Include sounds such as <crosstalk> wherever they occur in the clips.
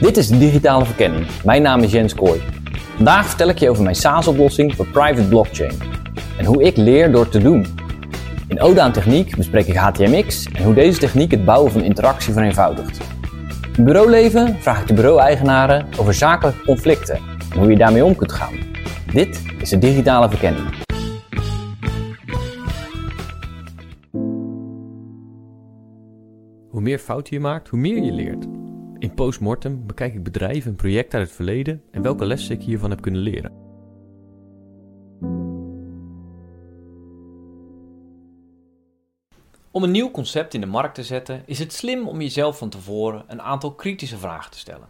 Dit is de digitale verkenning. Mijn naam is Jens Kooi. Vandaag vertel ik je over mijn SaaS-oplossing voor private blockchain en hoe ik leer door te doen. In Ode aan Techniek bespreek ik HTMX en hoe deze techniek het bouwen van interactie vereenvoudigt. In bureauleven vraag ik de bureau-eigenaren over zakelijke conflicten en hoe je daarmee om kunt gaan. Dit is de digitale verkenning. Hoe meer fouten je maakt, hoe meer je leert. In Postmortem bekijk ik bedrijven en projecten uit het verleden en welke lessen ik hiervan heb kunnen leren. Om een nieuw concept in de markt te zetten, is het slim om jezelf van tevoren een aantal kritische vragen te stellen.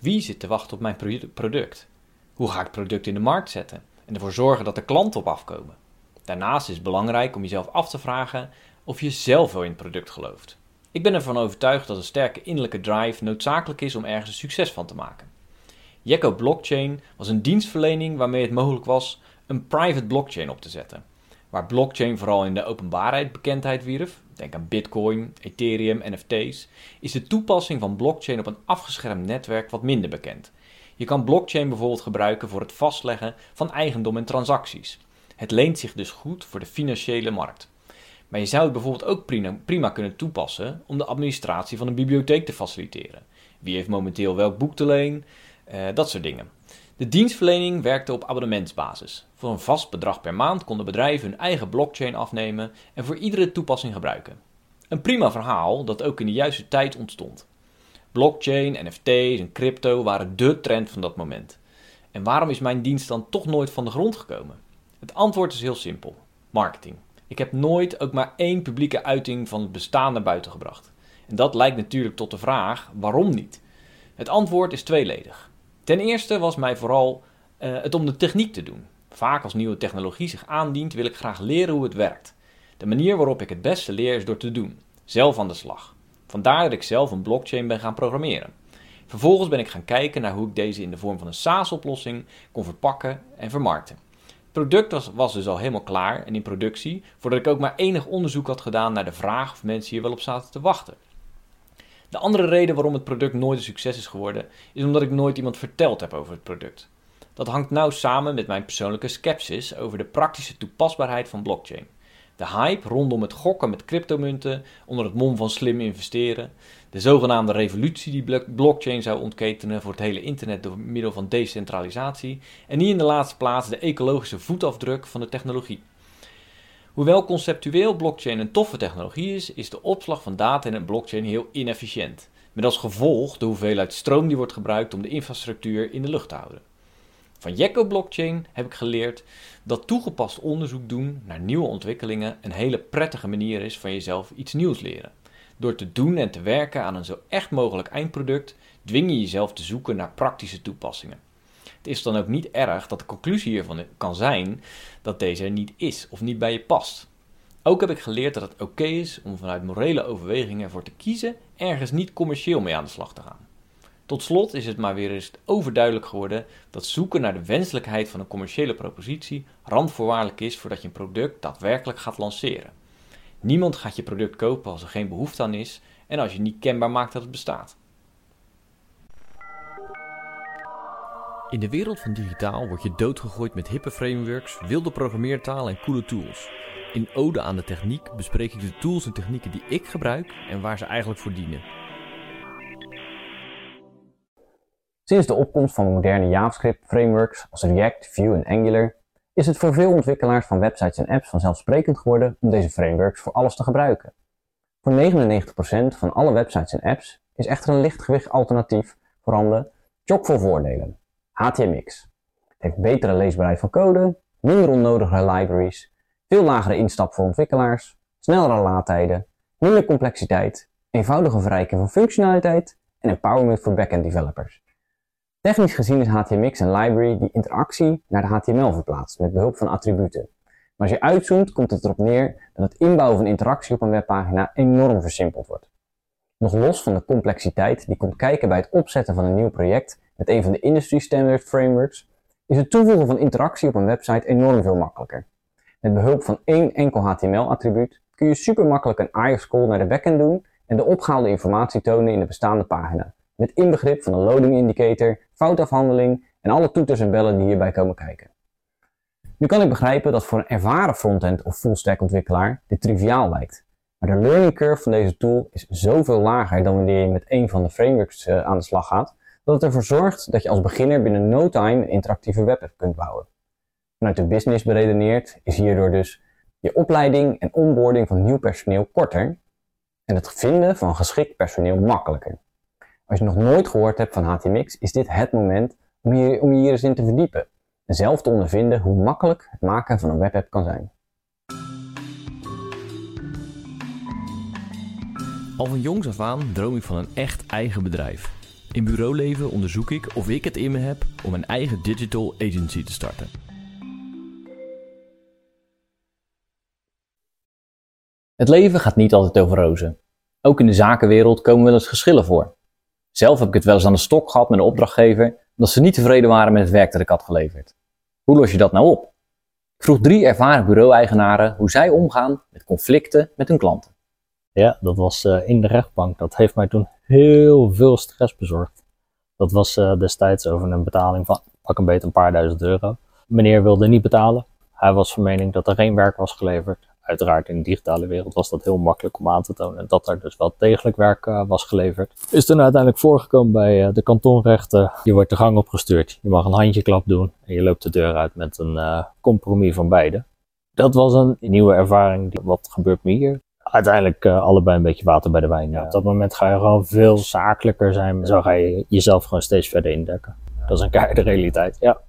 Wie zit te wachten op mijn product? Hoe ga ik het product in de markt zetten en ervoor zorgen dat er klanten op afkomen? Daarnaast is het belangrijk om jezelf af te vragen of je zelf wel in het product gelooft. Ik ben ervan overtuigd dat een sterke innerlijke drive noodzakelijk is om ergens een succes van te maken. Jekko Blockchain was een dienstverlening waarmee het mogelijk was een private blockchain op te zetten. Waar blockchain vooral in de openbaarheid bekendheid wierf, denk aan Bitcoin, Ethereum, NFT's, is de toepassing van blockchain op een afgeschermd netwerk wat minder bekend. Je kan blockchain bijvoorbeeld gebruiken voor het vastleggen van eigendom en transacties. Het leent zich dus goed voor de financiële markt. Maar je zou het bijvoorbeeld ook prima, kunnen toepassen om de administratie van een bibliotheek te faciliteren. Wie heeft momenteel welk boek te leen? Uh, dat soort dingen. De dienstverlening werkte op abonnementsbasis. Voor een vast bedrag per maand konden bedrijven hun eigen blockchain afnemen en voor iedere toepassing gebruiken. Een prima verhaal dat ook in de juiste tijd ontstond. Blockchain, NFT's en crypto waren dé trend van dat moment. En waarom is mijn dienst dan toch nooit van de grond gekomen? Het antwoord is heel simpel: marketing. Ik heb nooit ook maar één publieke uiting van het bestaan naar buiten gebracht. En dat lijkt natuurlijk tot de vraag: waarom niet? Het antwoord is tweeledig. Ten eerste was mij vooral uh, het om de techniek te doen. Vaak als nieuwe technologie zich aandient, wil ik graag leren hoe het werkt. De manier waarop ik het beste leer is door te doen, zelf aan de slag. Vandaar dat ik zelf een blockchain ben gaan programmeren. Vervolgens ben ik gaan kijken naar hoe ik deze in de vorm van een SaaS-oplossing kon verpakken en vermarkten. Product was, was, dus al helemaal klaar en in productie, voordat ik ook maar enig onderzoek had gedaan naar de vraag of mensen hier wel op zaten te wachten. De andere reden waarom het product nooit een succes is geworden, is omdat ik nooit iemand verteld heb over het product. Dat hangt nauw samen met mijn persoonlijke sceptisch over de praktische toepasbaarheid van blockchain. De hype rondom het gokken met cryptomunten onder het mom van slim investeren, de zogenaamde revolutie die blockchain zou ontketenen voor het hele internet door middel van decentralisatie en niet in de laatste plaats de ecologische voetafdruk van de technologie. Hoewel conceptueel blockchain een toffe technologie is, is de opslag van data in een blockchain heel inefficiënt, met als gevolg de hoeveelheid stroom die wordt gebruikt om de infrastructuur in de lucht te houden. Van Jekko Blockchain heb ik geleerd dat toegepast onderzoek doen naar nieuwe ontwikkelingen een hele prettige manier is van jezelf iets nieuws leren. Door te doen en te werken aan een zo echt mogelijk eindproduct, dwing je jezelf te zoeken naar praktische toepassingen. Het is dan ook niet erg dat de conclusie hiervan kan zijn dat deze er niet is of niet bij je past. Ook heb ik geleerd dat het oké is om vanuit morele overwegingen ervoor te kiezen ergens niet commercieel mee aan de slag te gaan. Tot slot is het maar weer eens overduidelijk geworden dat zoeken naar de wenselijkheid van een commerciële propositie randvoorwaardelijk is voordat je een product daadwerkelijk gaat lanceren. Niemand gaat je product kopen als er geen behoefte aan is en als je niet kenbaar maakt dat het bestaat. In de wereld van digitaal word je doodgegooid met hippe frameworks, wilde programmeertalen en coole tools. In Ode aan de Techniek bespreek ik de tools en technieken die ik gebruik en waar ze eigenlijk voor dienen. Sinds de opkomst van moderne JavaScript-frameworks als React, Vue en Angular is het voor veel ontwikkelaars van websites en apps vanzelfsprekend geworden om deze frameworks voor alles te gebruiken. Voor 99% van alle websites en apps is echter een lichtgewicht alternatief voorhanden, chockvol voordelen. HTMX. Het heeft betere leesbaarheid van code, minder onnodige libraries, veel lagere instap voor ontwikkelaars, snellere laadtijden, minder complexiteit, eenvoudige verrijking van functionaliteit en empowerment voor backend developers. Technisch gezien is HTMX een library die interactie naar de HTML verplaatst met behulp van attributen. Maar als je uitzoomt komt het erop neer dat het inbouwen van interactie op een webpagina enorm versimpeld wordt. Nog los van de complexiteit die komt kijken bij het opzetten van een nieuw project met een van de industry standard frameworks, is het toevoegen van interactie op een website enorm veel makkelijker. Met behulp van één enkel HTML-attribuut kun je super makkelijk een Ajax-call naar de backend doen en de opgehaalde informatie tonen in de bestaande pagina, met inbegrip van een loading indicator, foutafhandeling en alle toeters en bellen die hierbij komen kijken. Nu kan ik begrijpen dat voor een ervaren frontend of fullstack ontwikkelaar dit triviaal lijkt. Maar de learning curve van deze tool is zoveel lager dan wanneer je met een van de frameworks uh, aan de slag gaat, dat het ervoor zorgt dat je als beginner binnen no time een interactieve webapp kunt bouwen. Vanuit de business beredeneerd is hierdoor dus je opleiding en onboarding van nieuw personeel korter en het vinden van geschikt personeel makkelijker. Als je nog nooit gehoord hebt van HTMX, is dit het moment om je, om je hier eens in te verdiepen en zelf te ondervinden hoe makkelijk het maken van een webapp kan zijn. Al van jongs af aan droom ik van een echt eigen bedrijf. In bureauleven onderzoek ik of ik het in me heb om een eigen digital agency te starten. Het leven gaat niet altijd over rozen. Ook in de zakenwereld komen wel eens geschillen voor. Zelf heb ik het wel eens aan de stok gehad met een opdrachtgever omdat ze niet tevreden waren met het werk dat ik had geleverd. Hoe los je dat nou op? Ik vroeg drie ervaren bureau-eigenaren hoe zij omgaan met conflicten met hun klanten. Ja, dat was uh, in de rechtbank. Dat heeft mij toen heel veel stress bezorgd. Dat was uh, destijds over een betaling van pak een beetje een paar duizend euro. Meneer wilde niet betalen. Hij was van mening dat er geen werk was geleverd uiteraard in de digitale wereld was dat heel makkelijk om aan te tonen dat er dus wel degelijk werk uh, was geleverd. Is toen uiteindelijk voorgekomen bij uh, de kantonrechten. Je wordt de gang opgestuurd, je mag een handjeklap doen en je loopt de deur uit met een uh, compromis van beide. Dat was een nieuwe ervaring. Wat gebeurt me hier? Uiteindelijk allebei een beetje water bij de wijn. Ja, op dat moment ga je gewoon veel zakelijker zijn. Zo ga je jezelf gewoon steeds verder indekken. Dat is een keiharde realiteit, ja.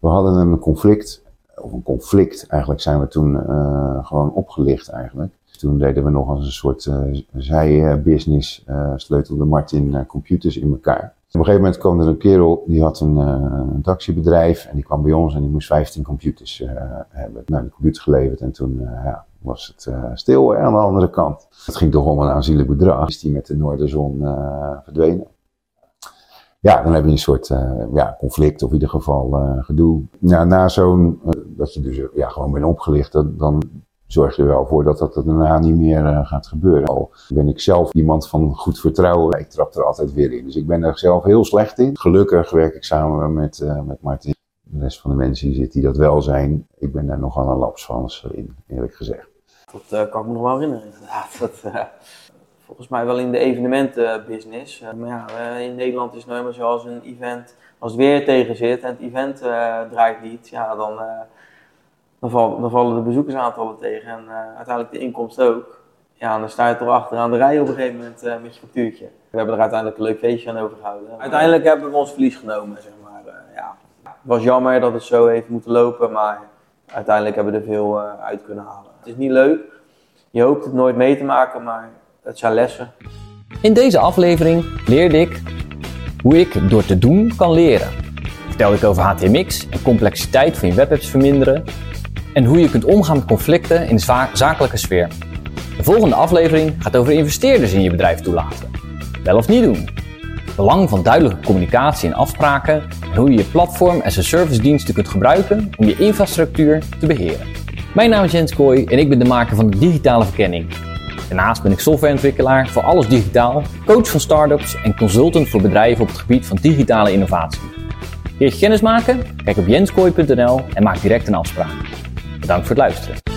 We hadden een conflict of een conflict. Eigenlijk zijn we toen uh, gewoon opgelicht eigenlijk. Toen deden we nog als een soort uh, zijbusiness, uh, sleutelde Martin computers in elkaar. Op een gegeven moment kwam er een kerel, die had een, taxibedrijf en die kwam bij ons en die moest 15 computers hebben. Nou, die computer geleverd en toen ja, was het stil aan de andere kant. Het ging toch om een aanzienlijk bedrag. Is die met de Noorderzon verdwenen ja, dan heb je een soort uh, ja, conflict of in ieder geval uh, gedoe. Na zo'n, uh, dat je dus ja, gewoon bent opgelicht, dan, zorg je er wel voor dat dat daarna niet meer gaat gebeuren. Al ben ik zelf iemand van goed vertrouwen, ik trap er altijd weer in. Dus ik ben er zelf heel slecht in. Gelukkig werk ik samen met, met Martin. De rest van de mensen die die dat wel zijn, ik ben daar nogal een lapsvans in, eerlijk gezegd. Dat kan ik me nog wel herinneren, <laughs> inderdaad. Dat, volgens mij wel in de evenementenbusiness. Uh, maar ja, uh, in Nederland is het nou zoals een event, als het weer tegen zit en het event uh, draait niet, ja, dan, dan, dan, vallen de bezoekersaantallen tegen en uiteindelijk de inkomsten ook. Ja, dan sta je toch achteraan de rij op een gegeven moment met je factuurtje. We hebben er uiteindelijk een leuk feestje aan overgehouden. Uiteindelijk hebben we ons verlies genomen, zeg maar. ja. Het was jammer dat het zo heeft moeten lopen, maar uiteindelijk hebben we er veel uit kunnen halen. Het is niet leuk, je hoopt het nooit mee te maken, maar dat zijn lessen. In deze aflevering leerde ik hoe ik door te doen kan leren. Vertel ik over HTMX en complexiteit van je webapps verminderen en hoe je kunt omgaan met conflicten in de zakelijke sfeer. De volgende aflevering gaat over investeerders in je bedrijf toelaten. Wel of niet doen. Belang van duidelijke communicatie en afspraken en hoe je je platform as a service diensten kunt gebruiken om je infrastructuur te beheren. Mijn naam is Jens Kooi en ik ben de maker van de digitale verkenning. Daarnaast ben ik softwareontwikkelaar voor alles digitaal, coach van startups en consultant voor bedrijven op het gebied van digitale innovatie. Wil je kennis maken? Kijk op jenskooi.nl en maak direct een afspraak. Bedankt voor het luisteren.